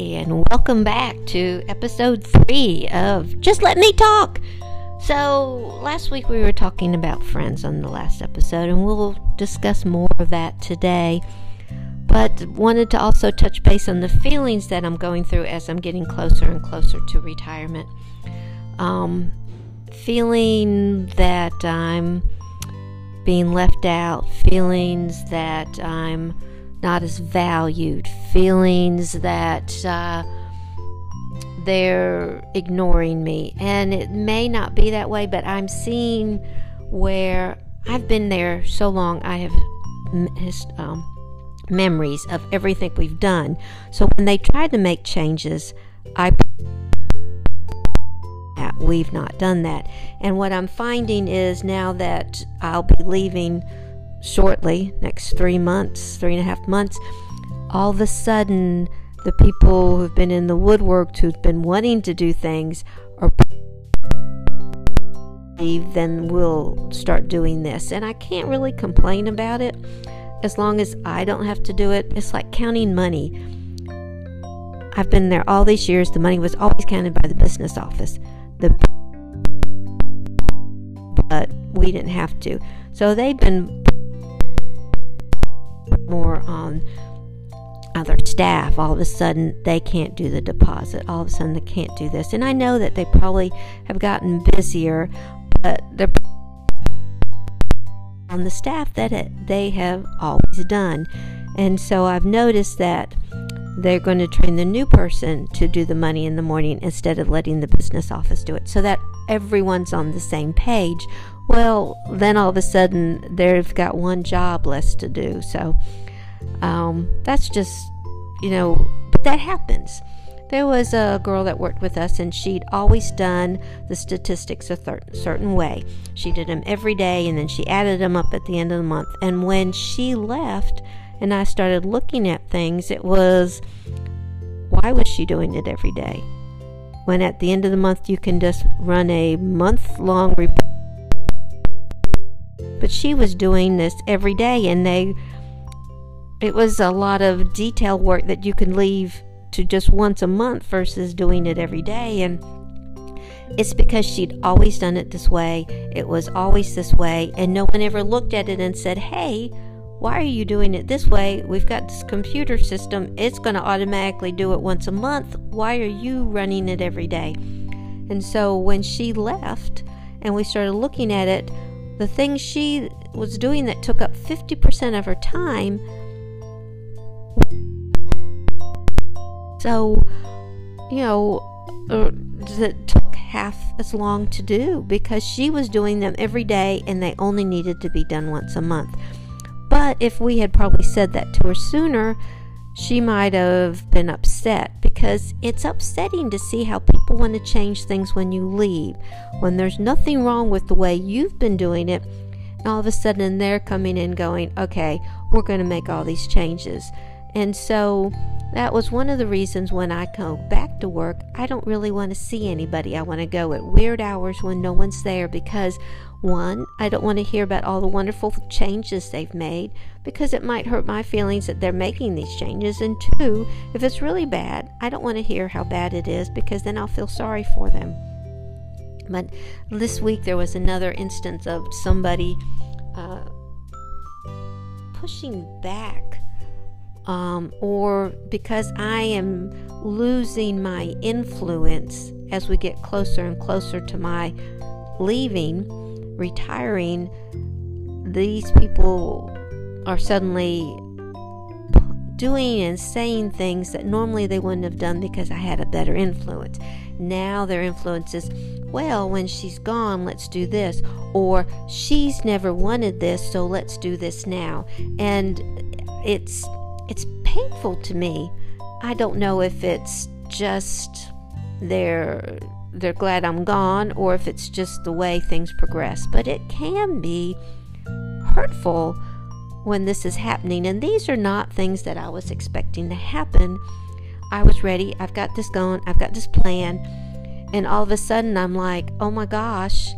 and welcome back to episode three of Just Let Me Talk. So, last week we were talking about friends on the last episode, and we'll discuss more of that today. But wanted to also touch base on the feelings that I'm going through as I'm getting closer and closer to retirement. Um, feeling that I'm being left out, feelings that I'm not as valued, feelings that uh, they're ignoring me. And it may not be that way, but I'm seeing where I've been there so long, I have um, memories of everything we've done. So when they tried to make changes, I we've not done that. And what I'm finding is now that I'll be leaving shortly, next three months, three and a half months, all of a sudden, the people who've been in the woodwork, who've been wanting to do things, are then we'll start doing this. And I can't really complain about it as long as I don't have to do it. It's like counting money. I've been there all these years. The money was always counted by the business office. The but we didn't have to. So they've been more on other staff. All of a sudden, they can't do the deposit. All of a sudden, they can't do this. And I know that they probably have gotten busier, but they're on the staff that it, they have always done. And so I've noticed that they're going to train the new person to do the money in the morning instead of letting the business office do it so that everyone's on the same page well, then all of a sudden they've got one job less to do. So um, that's just, you know, but that happens. There was a girl that worked with us, and she'd always done the statistics a thir- certain way. She did them every day, and then she added them up at the end of the month. And when she left, and I started looking at things, it was why was she doing it every day? When at the end of the month, you can just run a month long report but she was doing this every day, and they it was a lot of detail work that you can leave to just once a month versus doing it every day. And it's because she'd always done it this way, it was always this way, and no one ever looked at it and said, Hey, why are you doing it this way? We've got this computer system, it's going to automatically do it once a month. Why are you running it every day? And so when she left and we started looking at it, the things she was doing that took up 50% of her time. So, you know, er, that took half as long to do because she was doing them every day and they only needed to be done once a month. But if we had probably said that to her sooner, she might have been upset because it's upsetting to see how people want to change things when you leave, when there's nothing wrong with the way you've been doing it. And all of a sudden, they're coming in going, okay, we're going to make all these changes. And so that was one of the reasons when I go back to work, I don't really want to see anybody. I want to go at weird hours when no one's there because one, I don't want to hear about all the wonderful changes they've made because it might hurt my feelings that they're making these changes. And two, if it's really bad, I don't want to hear how bad it is because then I'll feel sorry for them. But this week there was another instance of somebody uh, pushing back um, or because I am losing my influence as we get closer and closer to my leaving, retiring, these people are suddenly doing and saying things that normally they wouldn't have done because I had a better influence. Now their influence is, well, when she's gone, let's do this. Or she's never wanted this, so let's do this now. And it's it's painful to me. I don't know if it's just they're they're glad I'm gone or if it's just the way things progress, but it can be hurtful when this is happening and these are not things that I was expecting to happen. I was ready. I've got this going. I've got this plan. And all of a sudden I'm like, "Oh my gosh,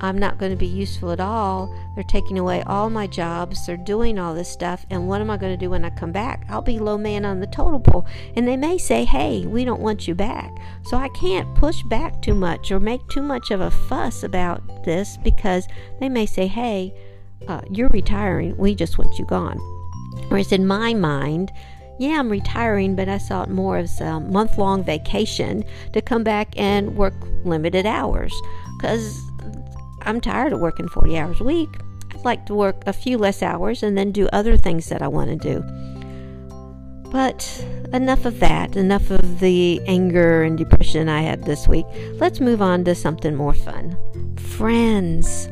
I'm not going to be useful at all. They're taking away all my jobs. They're doing all this stuff. And what am I going to do when I come back? I'll be low man on the total pole. And they may say, hey, we don't want you back. So I can't push back too much or make too much of a fuss about this because they may say, hey, uh, you're retiring. We just want you gone. Whereas in my mind, yeah, I'm retiring, but I saw it more as a month long vacation to come back and work limited hours because I'm tired of working 40 hours a week. I'd like to work a few less hours and then do other things that I want to do. But enough of that, enough of the anger and depression I had this week. Let's move on to something more fun. Friends.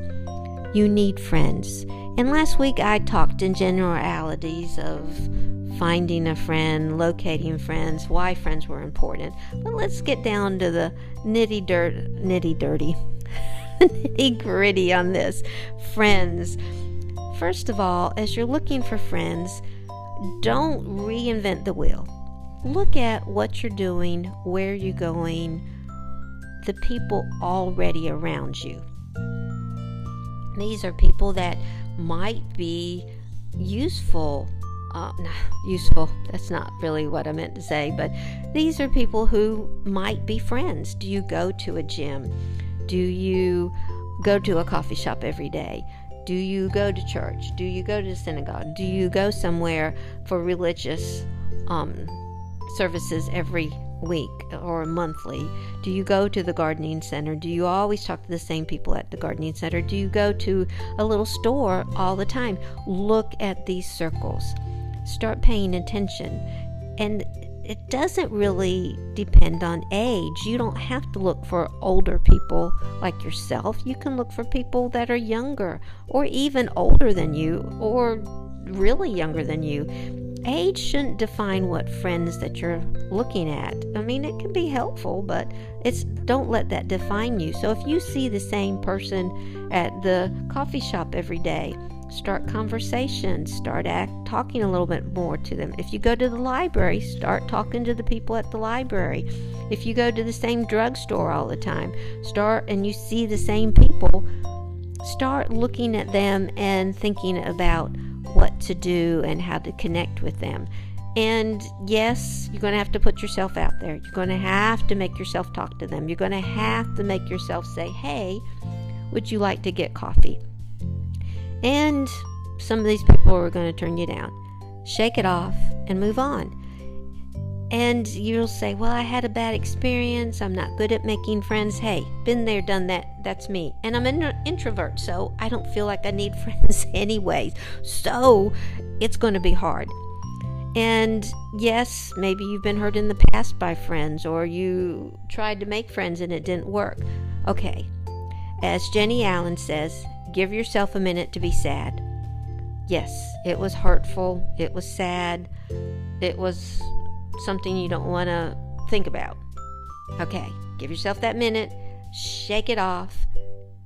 You need friends. And last week I talked in generalities of finding a friend, locating friends, why friends were important. But let's get down to the nitty dirt, nitty dirty, nitty gritty on this. Friends. First of all, as you're looking for friends, don't reinvent the wheel. Look at what you're doing, where you're going, the people already around you. These are people that might be useful. Uh, useful, that's not really what I meant to say, but these are people who might be friends. Do you go to a gym? Do you go to a coffee shop every day? Do you go to church? Do you go to synagogue? Do you go somewhere for religious um, services every week or monthly? Do you go to the gardening center? Do you always talk to the same people at the gardening center? Do you go to a little store all the time? Look at these circles. Start paying attention. And it doesn't really depend on age. You don't have to look for older people like yourself. You can look for people that are younger or even older than you or really younger than you. Age shouldn't define what friends that you're looking at. I mean, it can be helpful, but it's don't let that define you. So if you see the same person at the coffee shop every day, start conversations, start act, talking a little bit more to them. If you go to the library, start talking to the people at the library. If you go to the same drugstore all the time, start and you see the same people, start looking at them and thinking about what to do and how to connect with them. And yes, you're going to have to put yourself out there. You're going to have to make yourself talk to them. You're going to have to make yourself say, hey, would you like to get coffee? And some of these people are going to turn you down. Shake it off and move on. And you'll say, Well, I had a bad experience. I'm not good at making friends. Hey, been there, done that. That's me. And I'm an introvert, so I don't feel like I need friends anyways. So it's going to be hard. And yes, maybe you've been hurt in the past by friends or you tried to make friends and it didn't work. Okay. As Jennie Allen says, give yourself a minute to be sad. Yes, it was hurtful. It was sad. It was something you don't want to think about. Okay, give yourself that minute, shake it off,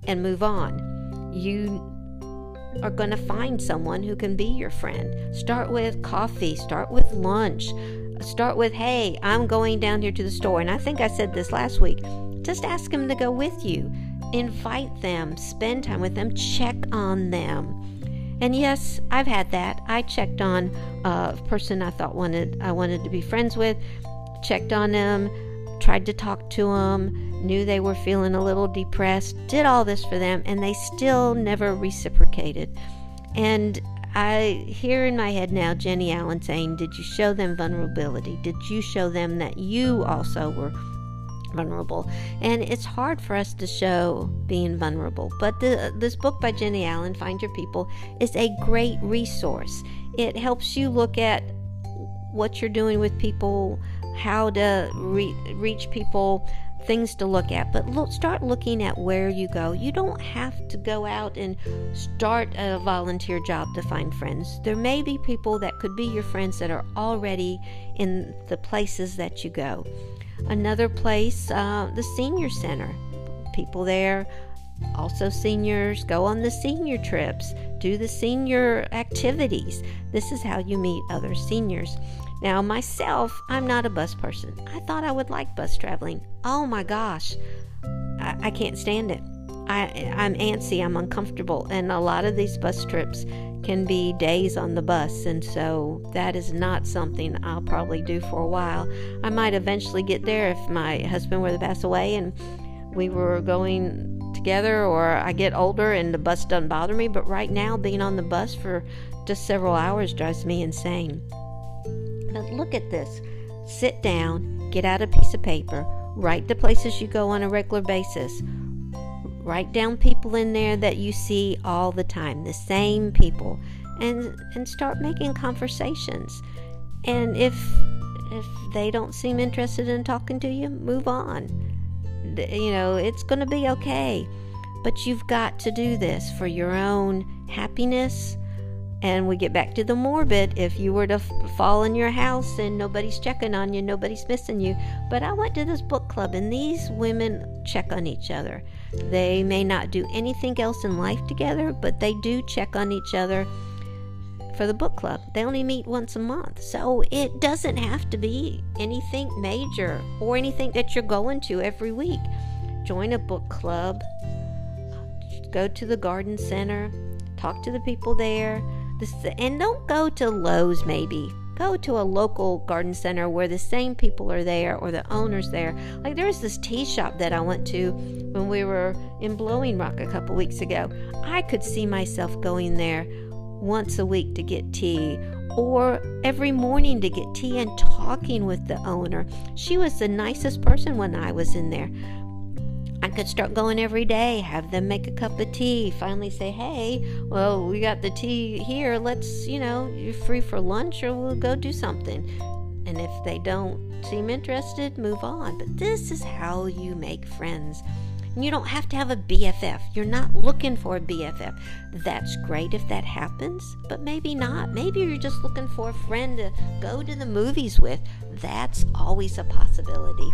and move on. You are going to find someone who can be your friend. Start with coffee, start with lunch, start with, hey, I'm going down here to the store. And I think I said this last week. Just ask them to go with you. Invite them, spend time with them, check on them. And yes, I've had that. I checked on a person I thought wanted I wanted to be friends with, checked on them, tried to talk to them, knew they were feeling a little depressed, did all this for them, and they still never reciprocated. And I hear in my head now Jennie Allen saying, Did you show them vulnerability? Did you show them that you also were vulnerable. And it's hard for us to show being vulnerable. But the, this book by Jennie Allen, Find Your People, is a great resource. It helps you look at what you're doing with people, how to re- reach people, things to look at. But look, start looking at where you go. You don't have to go out and start a volunteer job to find friends. There may be people that could be your friends that are already in the places that you go. Another place, uh, the senior center. People there, also seniors, go on the senior trips, do the senior activities. This is how you meet other seniors. Now, myself, I'm not a bus person. I thought I would like bus traveling. Oh my gosh, I, I can't stand it. I, I'm antsy, I'm uncomfortable, and a lot of these bus trips can be days on the bus, and so that is not something I'll probably do for a while. I might eventually get there if my husband were to pass away and we were going together, or I get older and the bus doesn't bother me, but right now, being on the bus for just several hours drives me insane. But look at this sit down, get out a piece of paper, write the places you go on a regular basis Write down people in there that you see all the time, the same people, and and start making conversations. And if if they don't seem interested in talking to you, move on. You know, it's going to be okay. But you've got to do this for your own happiness. And we get back to the morbid. If you were to f- fall in your house and nobody's checking on you, nobody's missing you. But I went to this book club and these women check on each other. They may not do anything else in life together, but they do check on each other for the book club. They only meet once a month. So it doesn't have to be anything major or anything that you're going to every week. Join a book club, go to the garden center, talk to the people there. And don't go to Lowe's, maybe go to a local garden center where the same people are there or the owner's there. Like there was this tea shop that I went to when we were in Blowing Rock a couple weeks ago. I could see myself going there once a week to get tea or every morning to get tea and talking with the owner. She was the nicest person when I was in there. I could start going every day, have them make a cup of tea, finally say, hey, well, we got the tea here. Let's, you know, you're free for lunch or we'll go do something. And if they don't seem interested, move on. But this is how you make friends. You don't have to have a BFF. You're not looking for a BFF. That's great if that happens, but maybe not. Maybe you're just looking for a friend to go to the movies with. That's always a possibility.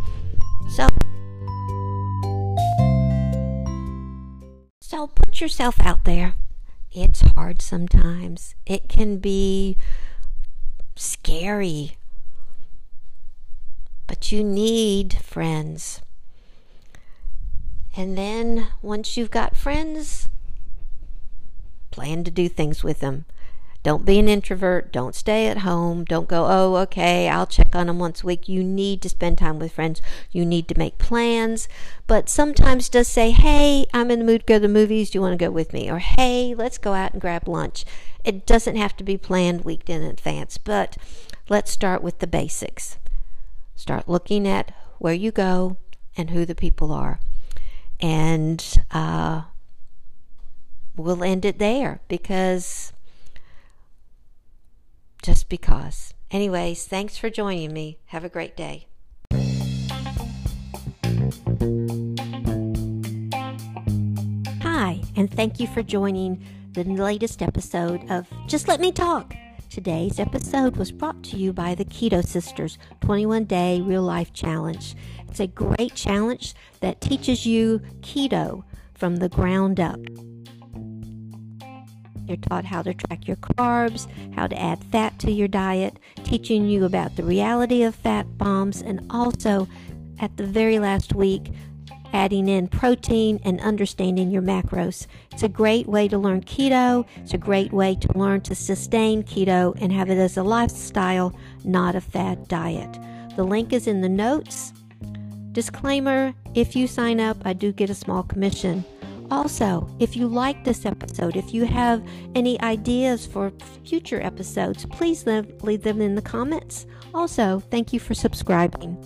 So, So put yourself out there. It's hard sometimes. It can be scary. But you need friends. And then once you've got friends, plan to do things with them. Don't be an introvert. Don't stay at home. Don't go, oh, okay, I'll check on them once a week. You need to spend time with friends. You need to make plans. But sometimes just say, hey, I'm in the mood to go to the movies. Do you want to go with me? Or, hey, let's go out and grab lunch. It doesn't have to be planned week in advance, but let's start with the basics. Start looking at where you go and who the people are. And uh, we'll end it there because just because. Anyways, thanks for joining me. Have a great day. Hi, and thank you for joining the latest episode of Just Let Me Talk. Today's episode was brought to you by the Keto Sistas 21 Day Real Life Challenge. It's a great challenge that teaches you keto from the ground up. You're taught how to track your carbs, how to add fat to your diet, teaching you about the reality of fat bombs, and also at the very last week, adding in protein and understanding your macros. It's a great way to learn keto. It's a great way to learn to sustain keto and have it as a lifestyle, not a fad diet. The link is in the notes. Disclaimer if you sign up, I do get a small commission. Also, if you like this episode, if you have any ideas for future episodes, please leave them in the comments. Also, thank you for subscribing.